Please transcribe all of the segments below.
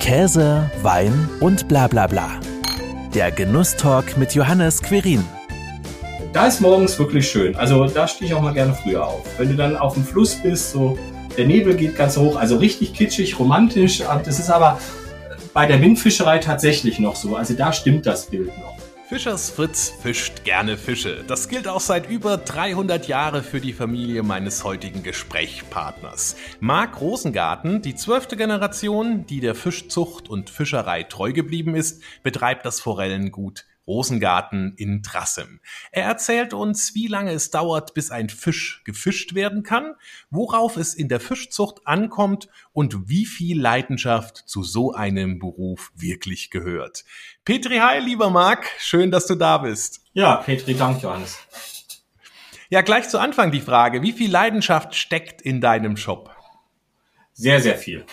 Käse, Wein und bla bla bla. Der Genusstalk mit Johannes Querin. Da ist morgens wirklich schön. Also da stehe ich auch mal gerne früher auf. Wenn du dann auf dem Fluss bist, so der Nebel geht ganz hoch, also richtig kitschig, romantisch. Das ist aber bei der Windfischerei tatsächlich noch so. Also da stimmt das Bild noch. Fischers Fritz fischt gerne Fische. Das gilt auch seit über 300 Jahren für die Familie meines heutigen Gesprächspartners. Marc Rosengarten, die zwölfte Generation, die der Fischzucht und Fischerei treu geblieben ist, betreibt das Forellengut Rosengarten in Trassem. Er erzählt uns, wie lange es dauert, bis ein Fisch gefischt werden kann, worauf es in der Fischzucht ankommt und wie viel Leidenschaft zu so einem Beruf wirklich gehört. Petri, hi, lieber Marc, schön, dass du da bist. Ja, Petri, danke, Johannes. Ja, gleich zu Anfang die Frage, wie viel Leidenschaft steckt in deinem Job? Sehr, sehr viel.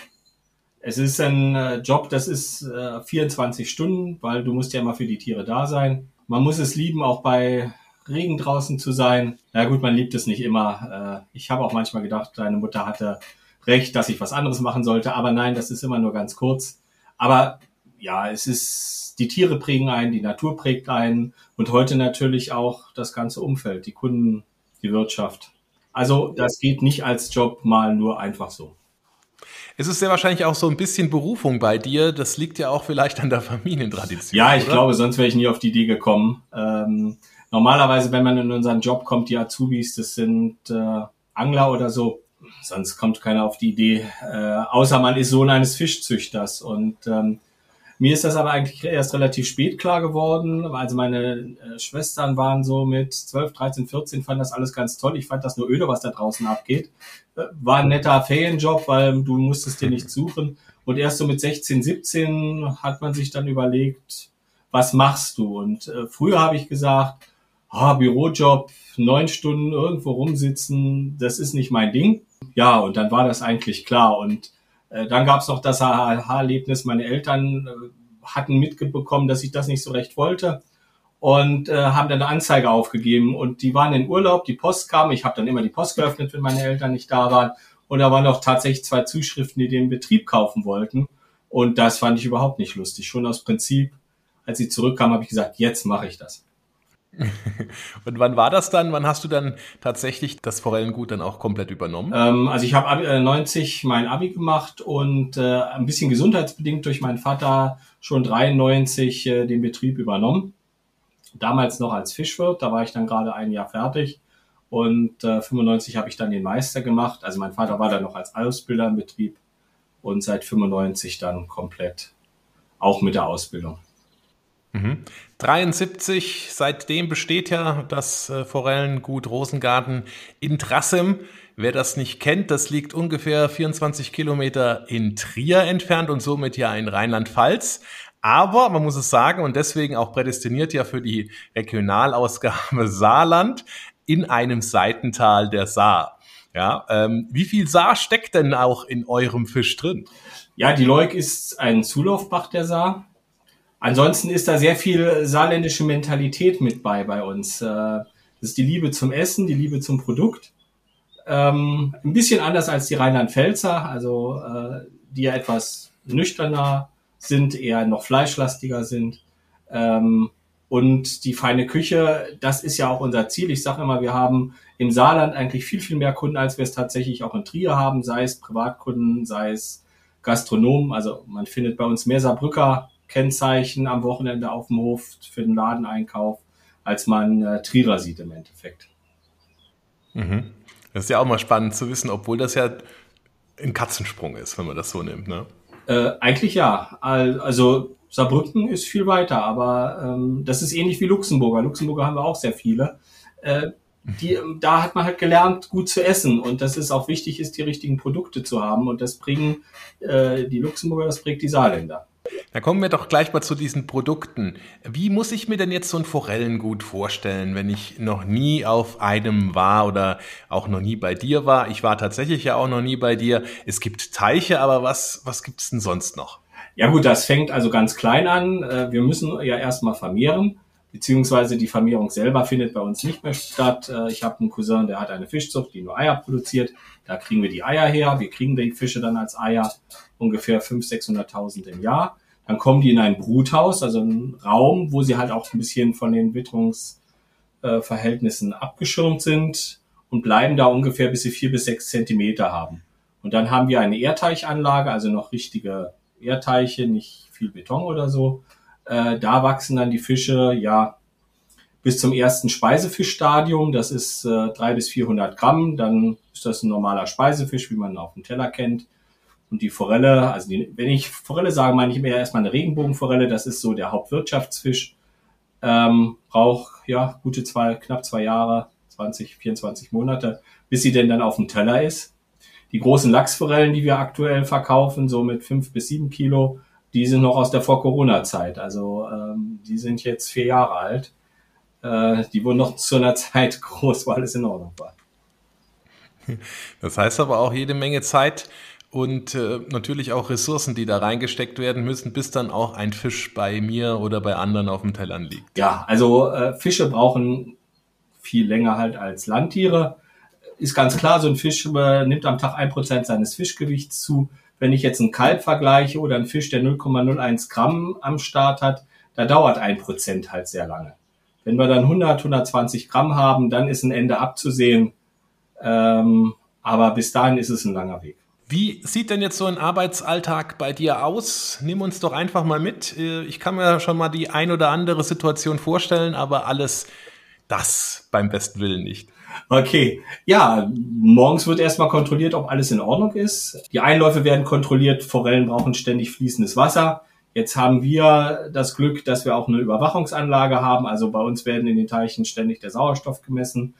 Es ist ein äh, Job, das ist äh, 24 Stunden, weil du musst ja immer für die Tiere da sein. Man muss es lieben, auch bei Regen draußen zu sein. Na gut, man liebt es nicht immer. Äh, ich habe auch manchmal gedacht, deine Mutter hatte recht, dass ich was anderes machen sollte. Aber nein, das ist immer nur ganz kurz. Aber ja, es ist, die Tiere prägen ein, die Natur prägt ein und heute natürlich auch das ganze Umfeld, die Kunden, die Wirtschaft. Also das geht nicht als Job mal nur einfach so. Es ist sehr wahrscheinlich auch so ein bisschen Berufung bei dir. Das liegt ja auch vielleicht an der Familientradition. Ja, ich oder? glaube, sonst wäre ich nie auf die Idee gekommen. Ähm, normalerweise, wenn man in unseren Job kommt, die Azubis, das sind äh, Angler oder so. Sonst kommt keiner auf die Idee, äh, außer man ist Sohn eines Fischzüchters. Und ähm, mir ist das aber eigentlich erst relativ spät klar geworden. Also meine äh, Schwestern waren so mit 12, 13, 14, fanden das alles ganz toll. Ich fand das nur öde, was da draußen abgeht. Äh, war ein netter Ferienjob, weil du musstest dir nicht suchen. Und erst so mit 16, 17 hat man sich dann überlegt, was machst du? Und äh, früher habe ich gesagt, ah, Bürojob, neun Stunden irgendwo rumsitzen, das ist nicht mein Ding. Ja, und dann war das eigentlich klar. Und dann gab es noch das Aha-Erlebnis. Meine Eltern äh, hatten mitbekommen, dass ich das nicht so recht wollte und äh, haben dann eine Anzeige aufgegeben. Und die waren in Urlaub, die Post kam. Ich habe dann immer die Post geöffnet, wenn meine Eltern nicht da waren. Und da waren auch tatsächlich zwei Zuschriften, die den Betrieb kaufen wollten. Und das fand ich überhaupt nicht lustig. Schon aus Prinzip, als sie zurückkamen, habe ich gesagt, jetzt mache ich das. Und wann war das dann? Wann hast du dann tatsächlich das Forellengut dann auch komplett übernommen? Ähm, also ich habe äh, 90 mein Abi gemacht und äh, ein bisschen gesundheitsbedingt durch meinen Vater schon 93 äh, den Betrieb übernommen. Damals noch als Fischwirt, da war ich dann gerade ein Jahr fertig. Und äh, 95 habe ich dann den Meister gemacht. Also mein Vater war dann noch als Ausbilder im Betrieb und seit 95 dann komplett auch mit der Ausbildung. Mhm. 73, seitdem besteht ja das äh, Forellengut Rosengarten in Trassem. Wer das nicht kennt, das liegt ungefähr 24 Kilometer in Trier entfernt und somit ja in Rheinland-Pfalz. Aber man muss es sagen und deswegen auch prädestiniert ja für die Regionalausgabe Saarland in einem Seitental der Saar. Ja, ähm, wie viel Saar steckt denn auch in eurem Fisch drin? Ja, die Leuk ist ein Zulaufbach der Saar. Ansonsten ist da sehr viel saarländische Mentalität mit bei bei uns. Äh, das ist die Liebe zum Essen, die Liebe zum Produkt. Ähm, ein bisschen anders als die Rheinland-Pfälzer, also äh, die ja etwas nüchterner sind, eher noch fleischlastiger sind. Ähm, und die feine Küche, das ist ja auch unser Ziel. Ich sage immer, wir haben im Saarland eigentlich viel, viel mehr Kunden, als wir es tatsächlich auch in Trier haben, sei es Privatkunden, sei es Gastronomen. Also man findet bei uns mehr Saarbrücker Kennzeichen am Wochenende auf dem Hof für den Ladeneinkauf, als man äh, Trierer sieht im Endeffekt. Mhm. Das ist ja auch mal spannend zu wissen, obwohl das ja ein Katzensprung ist, wenn man das so nimmt, ne? Äh, eigentlich ja. Also Saarbrücken ist viel weiter, aber ähm, das ist ähnlich wie Luxemburger. Luxemburger haben wir auch sehr viele. Äh, die, da hat man halt gelernt, gut zu essen und dass es auch wichtig ist, die richtigen Produkte zu haben und das bringen äh, die Luxemburger, das prägt die Saarländer. Da kommen wir doch gleich mal zu diesen Produkten. Wie muss ich mir denn jetzt so ein Forellengut vorstellen, wenn ich noch nie auf einem war oder auch noch nie bei dir war? Ich war tatsächlich ja auch noch nie bei dir. Es gibt Teiche, aber was, was gibt es denn sonst noch? Ja gut, das fängt also ganz klein an. Äh, wir müssen ja erstmal vermehren, beziehungsweise die Vermehrung selber findet bei uns nicht mehr statt. Äh, ich habe einen Cousin, der hat eine Fischzucht, die nur Eier produziert. Da kriegen wir die Eier her, wir kriegen die Fische dann als Eier ungefähr 500.000, 600.000 im Jahr. Dann kommen die in ein Bruthaus, also einen Raum, wo sie halt auch ein bisschen von den Witterungsverhältnissen abgeschirmt sind und bleiben da ungefähr bis sie vier bis sechs Zentimeter haben. Und dann haben wir eine Erdteichanlage, also noch richtige Erdteiche, nicht viel Beton oder so. Äh, da wachsen dann die Fische, ja, bis zum ersten Speisefischstadium. Das ist äh, drei bis 400 Gramm. Dann ist das ein normaler Speisefisch, wie man auf dem Teller kennt. Und die Forelle, also die, wenn ich Forelle sage, meine ich mir erstmal eine Regenbogenforelle. Das ist so der Hauptwirtschaftsfisch. Ähm, braucht ja gute zwei, knapp zwei Jahre, 20, 24 Monate, bis sie denn dann auf dem Teller ist. Die großen Lachsforellen, die wir aktuell verkaufen, so mit fünf bis sieben Kilo, die sind noch aus der Vor-Corona-Zeit. Also ähm, die sind jetzt vier Jahre alt. Äh, die wurden noch zu einer Zeit groß, weil es in Ordnung war. Das heißt aber auch jede Menge Zeit und äh, natürlich auch Ressourcen, die da reingesteckt werden müssen, bis dann auch ein Fisch bei mir oder bei anderen auf dem Tellern liegt. Ja, also äh, Fische brauchen viel länger halt als Landtiere. Ist ganz klar, so ein Fisch äh, nimmt am Tag ein Prozent seines Fischgewichts zu. Wenn ich jetzt einen Kalb vergleiche oder einen Fisch, der 0,01 Gramm am Start hat, da dauert ein Prozent halt sehr lange. Wenn wir dann 100, 120 Gramm haben, dann ist ein Ende abzusehen. Ähm, aber bis dahin ist es ein langer Weg. Wie sieht denn jetzt so ein Arbeitsalltag bei dir aus? Nimm uns doch einfach mal mit. Äh, ich kann mir schon mal die ein oder andere Situation vorstellen, aber alles das beim besten Willen nicht. Okay, ja, morgens wird erstmal kontrolliert, ob alles in Ordnung ist. Die Einläufe werden kontrolliert, Forellen brauchen ständig fließendes Wasser. Jetzt haben wir das Glück, dass wir auch eine Überwachungsanlage haben. Also bei uns werden in den Teichen ständig der Sauerstoff gemessen.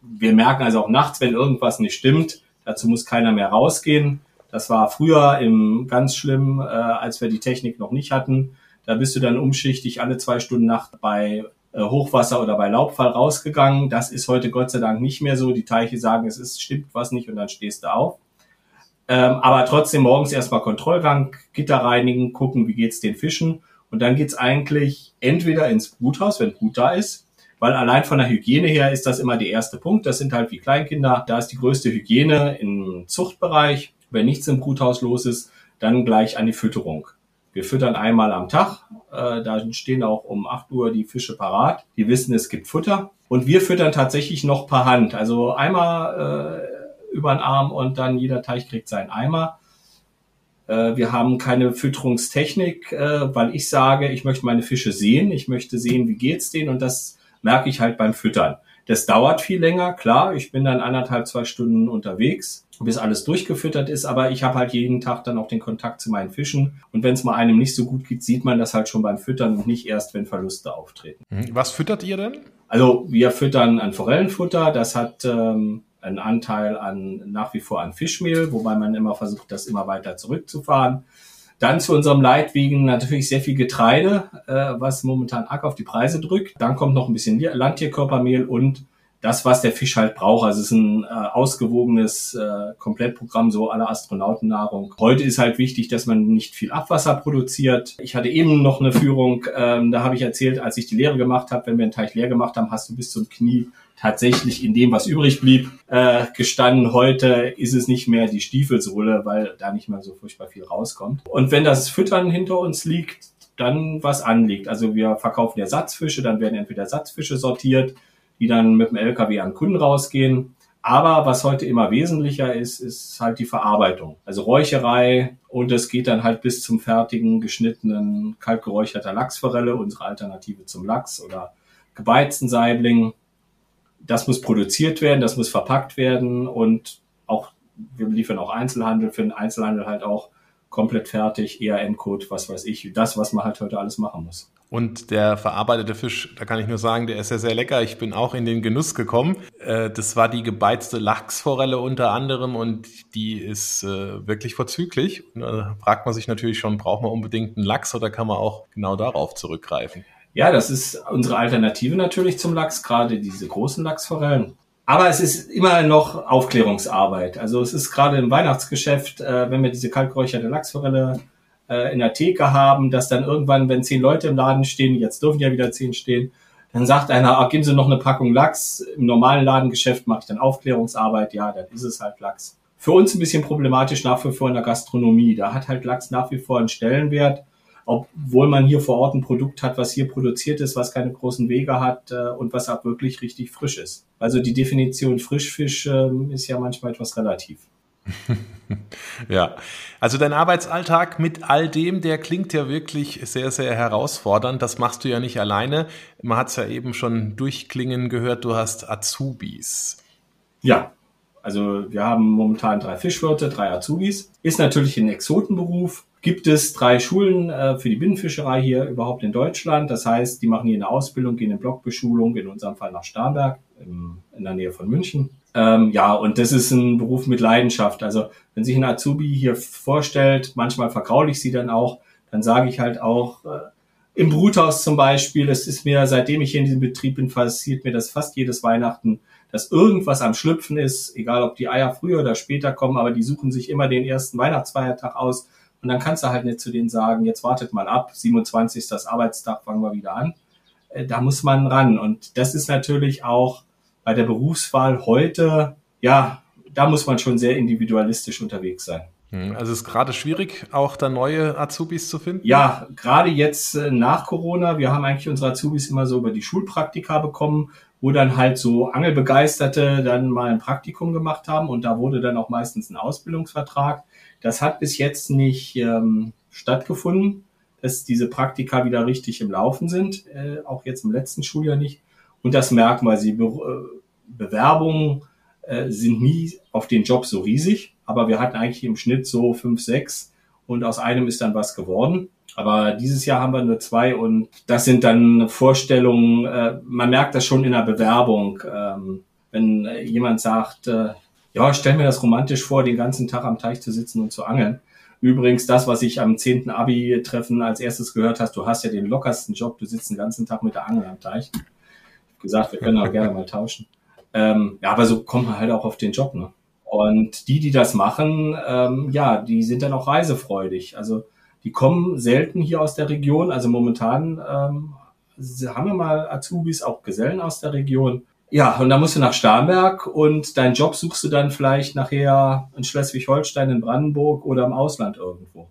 Wir merken also auch nachts, wenn irgendwas nicht stimmt. Dazu muss keiner mehr rausgehen. Das war früher im ganz schlimm, äh, als wir die Technik noch nicht hatten. Da bist du dann umschichtig alle zwei Stunden Nacht bei äh, Hochwasser oder bei Laubfall rausgegangen. Das ist heute Gott sei Dank nicht mehr so. Die Teiche sagen, es ist, stimmt was nicht und dann stehst du auf. Ähm, aber trotzdem morgens erstmal Kontrollgang, Gitter reinigen, gucken, wie geht's den Fischen. Und dann geht's eigentlich entweder ins Bruthaus, wenn Brut da ist, weil allein von der Hygiene her ist das immer der erste Punkt. Das sind halt wie Kleinkinder. Da ist die größte Hygiene im Zuchtbereich. Wenn nichts im Bruthaus los ist, dann gleich an die Fütterung. Wir füttern einmal am Tag. Äh, da stehen auch um 8 Uhr die Fische parat. Die wissen, es gibt Futter. Und wir füttern tatsächlich noch per Hand. Also einmal äh, über den Arm und dann jeder Teich kriegt seinen Eimer. Äh, wir haben keine Fütterungstechnik, äh, weil ich sage, ich möchte meine Fische sehen. Ich möchte sehen, wie geht's denen. Und das merke ich halt beim Füttern. Das dauert viel länger, klar. Ich bin dann anderthalb, zwei Stunden unterwegs, bis alles durchgefüttert ist. Aber ich habe halt jeden Tag dann auch den Kontakt zu meinen Fischen. Und wenn es mal einem nicht so gut geht, sieht man das halt schon beim Füttern und nicht erst, wenn Verluste auftreten. Mhm. Was füttert ihr denn? Also wir füttern ein Forellenfutter. Das hat ähm, einen Anteil an nach wie vor an Fischmehl, wobei man immer versucht, das immer weiter zurückzufahren. Dann zu unserem Leidwegen natürlich sehr viel Getreide, äh, was momentan arg auf die Preise drückt. Dann kommt noch ein bisschen Landtierkörpermehl und das, was der Fisch halt braucht. Also es ist ein äh, ausgewogenes äh, Komplettprogramm, so aller Astronautennahrung. Heute ist halt wichtig, dass man nicht viel Abwasser produziert. Ich hatte eben noch eine Führung, ähm, da habe ich erzählt, als ich die Lehre gemacht habe, wenn wir einen Teich leer gemacht haben, hast du bis zum Knie tatsächlich in dem, was übrig blieb, äh, gestanden. Heute ist es nicht mehr die Stiefelsohle, weil da nicht mehr so furchtbar viel rauskommt. Und wenn das Füttern hinter uns liegt, dann was anliegt. Also wir verkaufen Ersatzfische, dann werden entweder Ersatzfische sortiert, die dann mit dem LKW an Kunden rausgehen. Aber was heute immer wesentlicher ist, ist halt die Verarbeitung. Also Räucherei und es geht dann halt bis zum fertigen, geschnittenen, kaltgeräucherter Lachsforelle, unsere Alternative zum Lachs oder gebeizten Saibling das muss produziert werden, das muss verpackt werden und auch, wir liefern auch Einzelhandel, für den Einzelhandel halt auch komplett fertig, ERM-Code, was weiß ich, das, was man halt heute alles machen muss. Und der verarbeitete Fisch, da kann ich nur sagen, der ist ja sehr lecker. Ich bin auch in den Genuss gekommen. Äh, das war die gebeizte Lachsforelle unter anderem und die ist äh, wirklich vorzüglich. Da fragt man sich natürlich schon, braucht man unbedingt einen Lachs oder kann man auch genau darauf zurückgreifen? Ja, das ist unsere Alternative natürlich zum Lachs, gerade diese großen Lachsforellen. Aber es ist immer noch Aufklärungsarbeit. Also es ist gerade im Weihnachtsgeschäft, äh, wenn wir diese kaltgeräucherte Lachsforelle äh, in der Theke haben, dass dann irgendwann, wenn zehn Leute im Laden stehen, jetzt dürfen ja wieder zehn stehen, dann sagt einer, ah, geben Sie noch eine Packung Lachs. Im normalen Ladengeschäft mache ich dann Aufklärungsarbeit. Ja, dann ist es halt Lachs. Für uns ein bisschen problematisch nach wie vor in der Gastronomie. Da hat halt Lachs nach wie vor einen Stellenwert, obwohl man hier vor Ort ein Produkt hat, was hier produziert ist, was keine großen Wege hat äh, und was auch wirklich richtig frisch ist. Also die Definition Frischfisch äh, ist ja manchmal etwas relativ. ja, also dein Arbeitsalltag mit all dem, der klingt ja wirklich sehr, sehr herausfordernd. Das machst du ja nicht alleine. Man hat es ja eben schon durchklingen gehört, du hast Azubis. Ja, also wir haben momentan drei Fischwirte, drei Azubis. Ist natürlich ein Exotenberuf. Gibt es drei Schulen äh, für die Binnenfischerei hier überhaupt in Deutschland. Das heißt, die machen hier eine Ausbildung, gehen in Blockbeschulung, in unserem Fall nach Starnberg, im, in der Nähe von München. Ähm, ja, und das ist ein Beruf mit Leidenschaft. Also wenn sich ein Azubi hier vorstellt, manchmal vergraule ich sie dann auch, dann sage ich halt auch, äh, im Bruthaus zum Beispiel, es ist mir, seitdem ich hier in diesem Betrieb bin, passiert mir das fast jedes Weihnachten, dass irgendwas am Schlüpfen ist, egal ob die Eier früher oder später kommen, aber die suchen sich immer den ersten Weihnachtsfeiertag aus. Und dann kannst du halt nicht zu denen sagen, jetzt wartet mal ab, 27. das Arbeitstag, fangen wir wieder an. Äh, da muss man ran. Und das ist natürlich auch bei der Berufswahl heute, ja, da muss man schon sehr individualistisch unterwegs sein. Hm, also es ist gerade schwierig, auch da neue Azubis zu finden? Ja, gerade jetzt äh, nach Corona. Wir haben eigentlich unsere Azubis immer so über die Schulpraktika bekommen, wo dann halt so Angelbegeisterte dann mal ein Praktikum gemacht haben und da wurde dann auch meistens ein Ausbildungsvertrag. Das hat bis jetzt nicht ähm, stattgefunden, dass diese Praktika wieder richtig im Laufen sind, äh, auch jetzt im letzten Schuljahr nicht. Und das merken wir. Sie Be äh, Bewerbungen äh, sind nie auf den Job so riesig, aber wir hatten eigentlich im Schnitt so fünf, sechs und aus einem ist dann was geworden. Aber dieses Jahr haben wir nur zwei und das sind dann Vorstellungen, äh, man merkt das schon in der Bewerbung, ähm, wenn äh, jemand sagt, äh, ja, stell mir das romantisch vor, den ganzen Tag am Teich zu sitzen und zu angeln. Übrigens, das, was ich am 10. Abi-Treffen als erstes gehört hast, du hast ja den lockersten Job, du sitzt den ganzen Tag mit der Angel am Teich gesagt, wir können auch gerne mal tauschen. Ähm, ja, aber so kommt man halt auch auf den Job. Ne? Und die, die das machen, ähm, ja, die sind dann auch reisefreudig. Also die kommen selten hier aus der Region. Also momentan ähm, haben wir mal Azubis, auch Gesellen aus der Region. Ja, und dann musst du nach Starnberg und deinen Job suchst du dann vielleicht nachher in Schleswig-Holstein, in Brandenburg oder im Ausland irgendwo.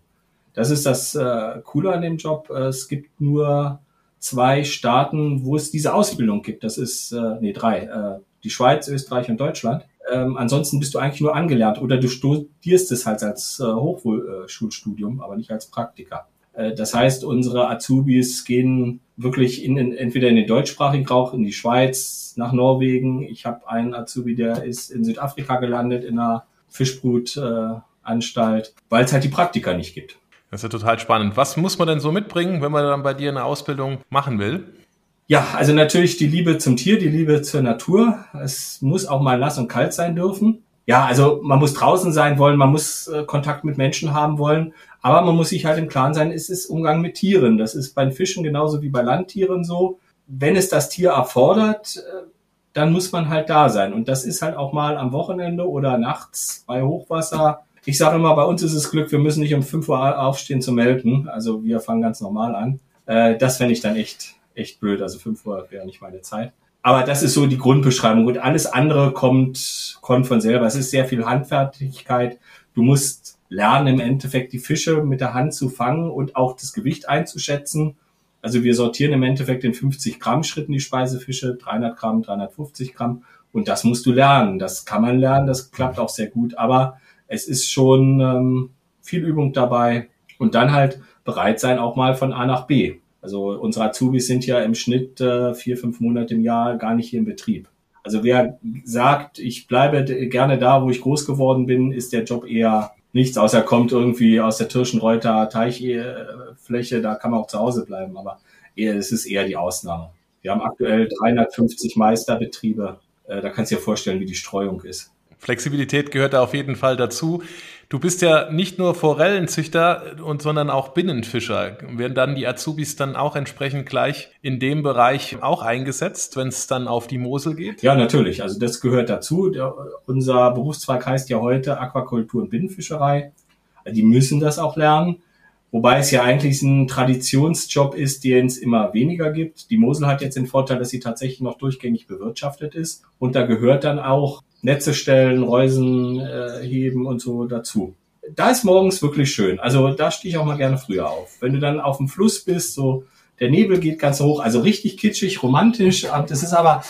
Das ist das äh, Coole an dem Job. Es gibt nur zwei Staaten, wo es diese Ausbildung gibt. Das ist, äh, nee, drei. Äh, die Schweiz, Österreich und Deutschland. Ähm, ansonsten bist du eigentlich nur angelernt oder du studierst es halt als äh, Hochschulstudium, aber nicht als Praktiker. Äh, das heißt, unsere Azubis gehen wirklich in, in, entweder in den deutschsprachigen Raum, in die Schweiz, nach Norwegen. Ich habe einen Azubi, der ist in Südafrika gelandet, in einer Fischbrutanstalt, äh, weil es halt die Praktika nicht gibt. Das ist ja total spannend. Was muss man denn so mitbringen, wenn man dann bei dir eine Ausbildung machen will? Ja, also natürlich die Liebe zum Tier, die Liebe zur Natur. Es muss auch mal nass und kalt sein dürfen. Ja, also man muss draußen sein wollen, man muss äh, Kontakt mit Menschen haben wollen, aber man muss sich halt im Klaren sein, es ist Umgang mit Tieren. Das ist bei Fischen genauso wie bei Landtieren so. Wenn es das Tier erfordert, äh, dann muss man halt da sein. Und das ist halt auch mal am Wochenende oder nachts bei Hochwasser ich sage immer, bei uns ist es Glück, wir müssen nicht um 5 Uhr aufstehen zu melken. Also wir fangen ganz normal an. Äh, das fände ich dann echt, echt blöd. Also 5 Uhr wäre nicht meine Zeit. Aber das ist so die Grundbeschreibung. Und alles andere kommt, kommt von selber. Es ist sehr viel Handfertigkeit. Du musst lernen, im Endeffekt die Fische mit der Hand zu fangen und auch das Gewicht einzuschätzen. Also wir sortieren im Endeffekt in 50 Gramm Schritten die Speisefische, 300 Gramm, 350 Gramm. Und das musst du lernen. Das kann man lernen. Das klappt auch sehr gut. Aber es ist schon ähm, viel Übung dabei und dann halt bereit sein, auch mal von A nach B. Also unsere Azubis sind ja im Schnitt äh, vier, fünf Monate im Jahr gar nicht hier im Betrieb. Also wer sagt, ich bleibe gerne da, wo ich groß geworden bin, ist der Job eher nichts, außer kommt irgendwie aus der Tirschenreuter Teichfläche, da kann man auch zu Hause bleiben, aber es ist eher die Ausnahme. Wir haben aktuell 350 Meisterbetriebe, äh, da kannst du dir vorstellen, wie die Streuung ist. Flexibilität gehört da auf jeden Fall dazu. Du bist ja nicht nur Forellenzüchter und sondern auch Binnenfischer. Werden dann die Azubis dann auch entsprechend gleich in dem Bereich auch eingesetzt, wenn es dann auf die Mosel geht? Ja, natürlich. Also das gehört dazu. Der, unser Berufszweig heißt ja heute Aquakultur und Binnenfischerei. Die müssen das auch lernen. Wobei es ja eigentlich ein Traditionsjob ist, den es immer weniger gibt. Die Mosel hat jetzt den Vorteil, dass sie tatsächlich noch durchgängig bewirtschaftet ist. Und da gehört dann auch Netze stellen, Reusen äh, heben und so dazu. Da ist morgens wirklich schön. Also da stehe ich auch mal gerne früher auf. Wenn du dann auf dem Fluss bist, so der Nebel geht ganz hoch, also richtig kitschig, romantisch. Das ist aber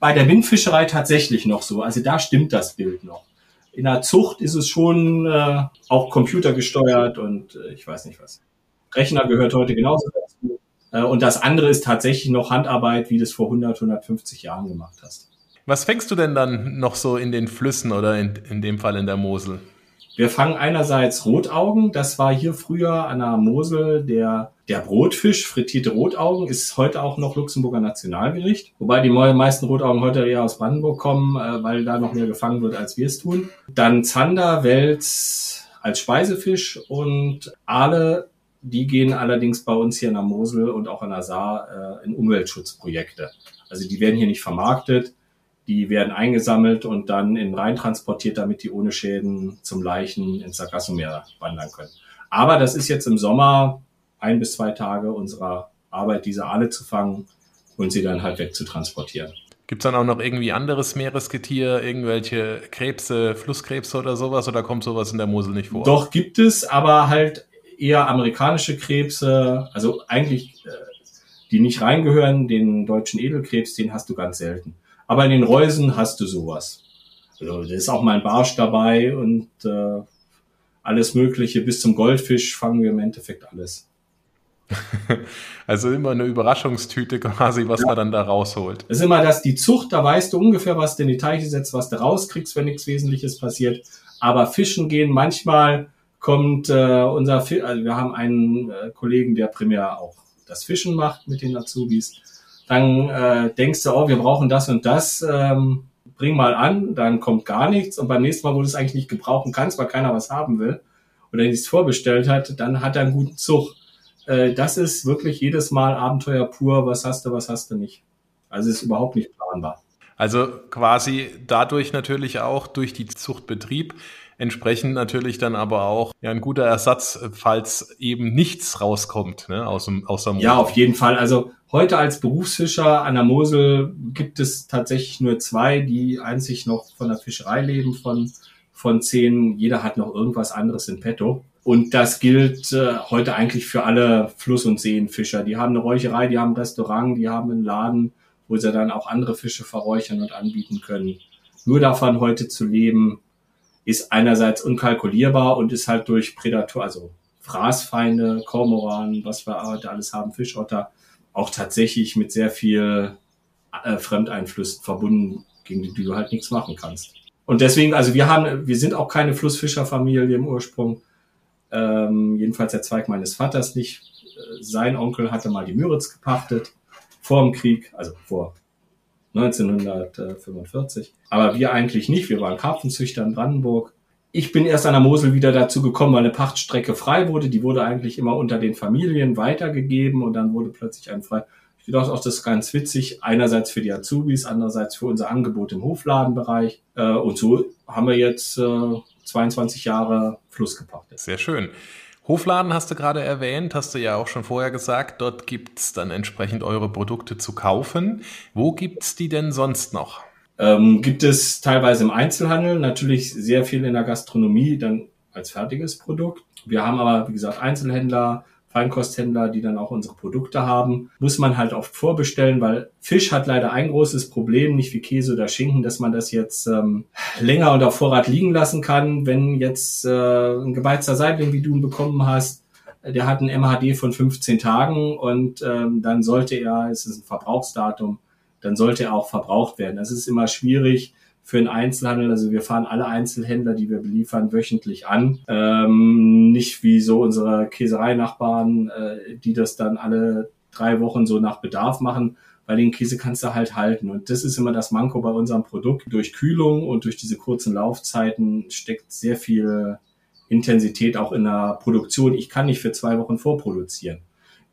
bei der Windfischerei tatsächlich noch so. Also da stimmt das Bild noch. In der Zucht ist es schon äh, auch computergesteuert und äh, ich weiß nicht was. Rechner gehört heute genauso dazu. Äh, und das andere ist tatsächlich noch Handarbeit, wie du es vor 100, 150 Jahren gemacht hast. Was fängst du denn dann noch so in den Flüssen oder in, in dem Fall in der Mosel? Wir fangen einerseits Rotaugen. Das war hier früher an der Mosel der, der Brotfisch. Frittierte Rotaugen ist heute auch noch Luxemburger Nationalgericht. Wobei die meisten Rotaugen heute eher aus Brandenburg kommen, äh, weil da noch mehr gefangen wird, als wir es tun. Dann Zander, Wels als Speisefisch und Aale die gehen allerdings bei uns hier in der Mosel und auch an der Saar äh, in Umweltschutzprojekte. Also die werden hier nicht vermarktet, die werden eingesammelt und dann in Rhein transportiert, damit die ohne Schäden zum Leichen ins Sargassomeer wandern können. Aber das ist jetzt im Sommer ein bis zwei Tage unserer Arbeit, diese Aale zu fangen und sie dann halt wegzutransportieren. Gibt es dann auch noch irgendwie anderes Meeresgetier, irgendwelche Krebse, Flusskrebse oder sowas, oder kommt sowas in der Mosel nicht vor? Doch gibt es, aber halt eher amerikanische Krebse, also eigentlich äh, die nicht reingehören, den deutschen Edelkrebs, den hast du ganz selten. Aber in den Reusen hast du sowas. Also da ist auch mal ein Barsch dabei und äh, alles Mögliche. Bis zum Goldfisch fangen wir im Endeffekt alles. Also immer eine Überraschungstüte quasi, was ja. man dann da rausholt. Das ist immer das, die Zucht, da weißt du ungefähr, was du in die Teiche setzt, was du rauskriegst, wenn nichts Wesentliches passiert. Aber Fischen gehen manchmal kommt äh, unser, also wir haben einen äh, Kollegen, der primär auch das Fischen macht mit den Azubis. Dann äh, denkst du, oh, wir brauchen das und das, ähm, bring mal an, dann kommt gar nichts und beim nächsten Mal, wo du es eigentlich nicht gebrauchen kannst, weil keiner was haben will oder nichts vorbestellt hat, dann hat er einen guten Zug. Äh, das ist wirklich jedes Mal Abenteuer pur, was hast du, was hast du nicht. Also ist überhaupt nicht planbar. Also quasi dadurch natürlich auch durch die Zuchtbetrieb entsprechend natürlich dann aber auch ja, ein guter Ersatz, falls eben nichts rauskommt ne, aus, dem, aus der Mosel. Ja, auf jeden Fall. Also heute als Berufsfischer an der Mosel gibt es tatsächlich nur zwei, die einzig noch von der Fischerei leben, von, von zehn. Jeder hat noch irgendwas anderes in petto. Und das gilt äh, heute eigentlich für alle Fluss- und Seenfischer. Die haben eine Räucherei, die haben ein Restaurant, die haben einen Laden, wo sie dann auch andere Fische verräuchern und anbieten können. Nur davon heute zu leben, ist einerseits unkalkulierbar und ist halt durch Prädator, also Fraßfeinde, Kormoran, was wir heute alles haben, Fischotter, auch tatsächlich mit sehr viel äh, Fremdeinflüssen verbunden, gegen die du halt nichts machen kannst. Und deswegen, also wir haben, wir sind auch keine Flussfischerfamilie im Ursprung. Ähm, jedenfalls der Zweig meines Vaters nicht. Äh, sein Onkel hatte mal die Müritz gepachtet vor dem Krieg, also vor 1945. Aber wir eigentlich nicht. Wir waren Karpfenzüchter in Brandenburg. Ich bin erst an der Mosel wieder dazu gekommen, weil eine Pachtstrecke frei wurde. Die wurde eigentlich immer unter den Familien weitergegeben und dann wurde plötzlich ein frei. Ich dachte auch, das ist ganz witzig. Einerseits für die Azubis, andererseits für unser Angebot im Hofladenbereich. Äh, und so haben wir jetzt 22 äh, Jahre Fluss gepachtet. Sehr schön. Hofladen hast du gerade erwähnt, hast du ja auch schon vorher gesagt. Dort gibt's dann entsprechend eure Produkte zu kaufen. Wo gibt's die denn sonst noch? Ähm, gibt es teilweise im Einzelhandel, natürlich sehr viel in der Gastronomie, dann als fertiges Produkt. Wir haben aber, wie gesagt, Einzelhändler, Feinkosthändler, die dann auch unsere Produkte haben, muss man halt oft vorbestellen, weil Fisch hat leider ein großes Problem, nicht wie Käse oder Schinken, dass man das jetzt ähm, länger unter Vorrat liegen lassen kann. Wenn jetzt äh, ein gebeizter Seitling, wie du ihn bekommen hast, der hat ein MHD von 15 Tagen und ähm, dann sollte er, es ist ein Verbrauchsdatum, dann sollte er auch verbraucht werden. Das ist immer schwierig für den Einzelhandel. Also wir fahren alle Einzelhändler, die wir beliefern, wöchentlich an. Ähm, nicht wie so unsere Käserei-Nachbarn, äh, die das dann alle drei Wochen so nach Bedarf machen, weil den Käse kannst du halt halten. Und das ist immer das Manko bei unserem Produkt. Durch Kühlung und durch diese kurzen Laufzeiten steckt sehr viel Intensität auch in der Produktion. Ich kann nicht für zwei Wochen vorproduzieren.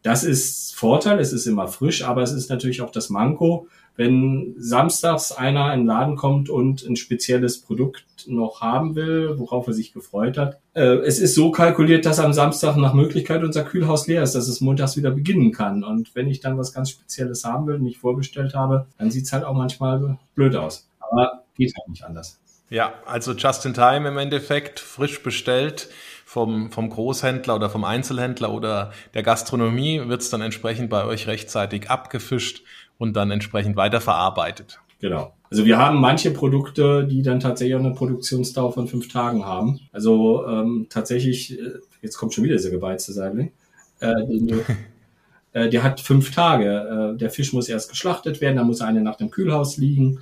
Das ist Vorteil, es ist immer frisch, aber es ist natürlich auch das Manko, wenn samstags einer in den Laden kommt und ein spezielles Produkt noch haben will, worauf er sich gefreut hat. Äh, es ist so kalkuliert, dass am Samstag nach Möglichkeit unser Kühlhaus leer ist, dass es montags wieder beginnen kann. Und wenn ich dann was ganz Spezielles haben will und nicht vorbestellt habe, dann sieht's halt auch manchmal blöd aus. Aber geht halt nicht anders. Ja, also just in time im Endeffekt, frisch bestellt vom, vom Großhändler oder vom Einzelhändler oder der Gastronomie wird es dann entsprechend bei euch rechtzeitig abgefischt und dann entsprechend weiterverarbeitet. Genau. Also wir haben manche Produkte, die dann tatsächlich auch eine Produktionsdauer von fünf Tagen haben. Also ähm, tatsächlich, äh, jetzt kommt schon wieder dieser gebeizte Seibling, äh, äh, der hat fünf Tage. Äh, der Fisch muss erst geschlachtet werden, dann muss er eine Nacht im Kühlhaus liegen,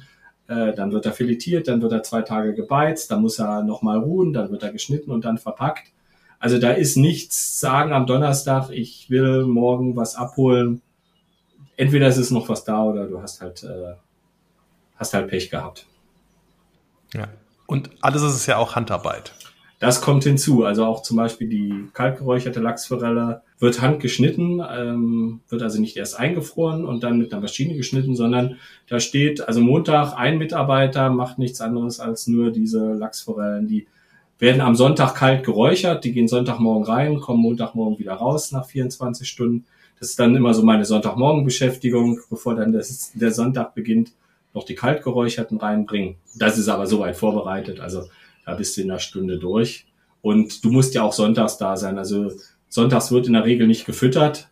äh, dann wird er filetiert, dann wird er zwei Tage gebeizt, dann muss er nochmal ruhen, dann wird er geschnitten und dann verpackt. Also da ist nichts sagen am Donnerstag, ich will morgen was abholen. Entweder ist es noch was da oder du hast halt, äh, hast halt Pech gehabt. Ja. Und alles ist es ja auch Handarbeit. Das kommt hinzu. Also auch zum Beispiel die kaltgeräucherte Lachsforelle wird handgeschnitten, ähm, wird also nicht erst eingefroren und dann mit einer Maschine geschnitten, sondern da steht, also Montag ein Mitarbeiter macht nichts anderes als nur diese Lachsforellen, die werden am Sonntag kalt geräuchert, die gehen Sonntagmorgen rein, kommen Montagmorgen wieder raus nach 24 Stunden. Das ist dann immer so meine Sonntagmorgenbeschäftigung, bevor dann das, der Sonntag beginnt, noch die kalt geräucherten reinbringen. Das ist aber soweit vorbereitet, also da bist du in einer Stunde durch. Und du musst ja auch sonntags da sein. Also sonntags wird in der Regel nicht gefüttert.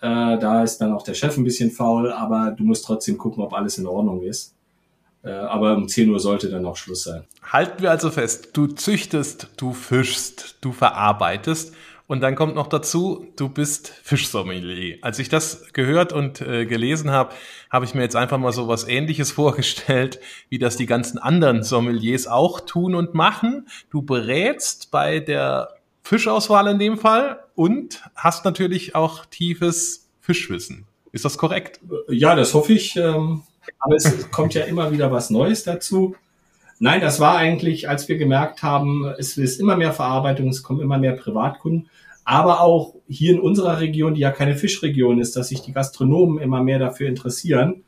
Äh, da ist dann auch der Chef ein bisschen faul, aber du musst trotzdem gucken, ob alles in Ordnung ist. Äh, aber um 10 Uhr sollte dann auch Schluss sein. Halten wir also fest, du züchtest, du fischst, du verarbeitest und dann kommt noch dazu, du bist Fischsommelier. Als ich das gehört und äh, gelesen habe, habe ich mir jetzt einfach mal so was ähnliches vorgestellt, wie das die ganzen anderen Sommeliers auch tun und machen. Du berätst bei der Fischauswahl in dem Fall und hast natürlich auch tiefes Fischwissen. Ist das korrekt? Ja, das hoffe ich. Ähm, aber es kommt ja immer wieder was Neues dazu. Nein, das war eigentlich, als wir gemerkt haben, es ist immer mehr Verarbeitung, es kommen immer mehr Privatkunden, aber auch hier in unserer Region, die ja keine Fischregion ist, dass sich die Gastronomen immer mehr dafür interessieren,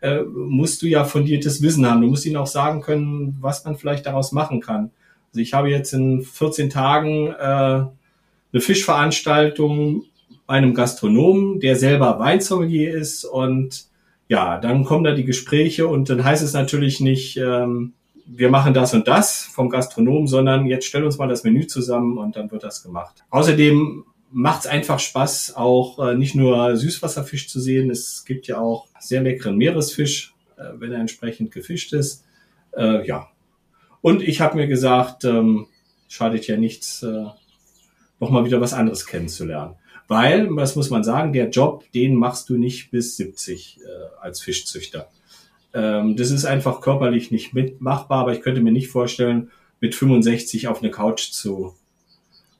äh, musst du ja fundiertes Wissen haben. Du musst ihnen auch sagen können, was man vielleicht daraus machen kann. Also ich habe jetzt in 14 Tagen äh, eine Fischveranstaltung bei einem Gastronomen, der selber Weinsommelier ist und ja, dann kommen da die Gespräche und dann heißt es natürlich nicht, ähm, wir machen das und das vom Gastronom, sondern jetzt stell uns mal das Menü zusammen und dann wird das gemacht. Außerdem macht es einfach Spaß, auch äh, nicht nur Süßwasserfisch zu sehen. Es gibt ja auch sehr leckeren Meeresfisch, äh, wenn er entsprechend gefischt ist. Äh, ja. Und ich habe mir gesagt, ähm, schadet ja nichts, äh, nochmal wieder was anderes kennenzulernen. Weil, das muss man sagen, der Job, den machst du nicht bis 70 äh, als Fischzüchter. Ähm, das ist einfach körperlich nicht mitmachbar, aber ich könnte mir nicht vorstellen, mit 65 auf eine Couch zu,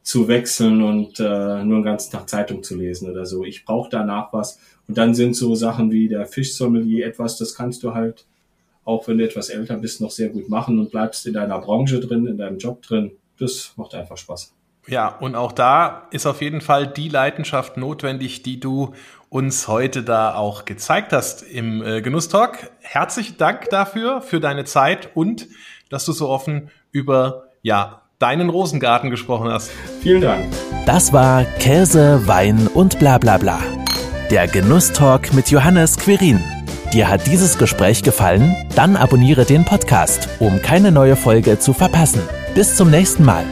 zu wechseln und äh, nur den ganzen Tag Zeitung zu lesen oder so. Ich brauche danach was. Und dann sind so Sachen wie der Fischsommelier etwas, das kannst du halt, auch wenn du etwas älter bist, noch sehr gut machen und bleibst in deiner Branche drin, in deinem Job drin. Das macht einfach Spaß. Ja, und auch da ist auf jeden Fall die Leidenschaft notwendig, die du uns heute da auch gezeigt hast im äh, Genusstalk. Herzlichen Dank dafür, für deine Zeit und dass du so offen über ja, deinen Rosengarten gesprochen hast. Vielen Dank. Das war Käse, Wein und bla bla bla. Der Genusstalk mit Johannes Quirin. Dir hat dieses Gespräch gefallen? Dann abonniere den Podcast, um keine neue Folge zu verpassen. Bis zum nächsten Mal.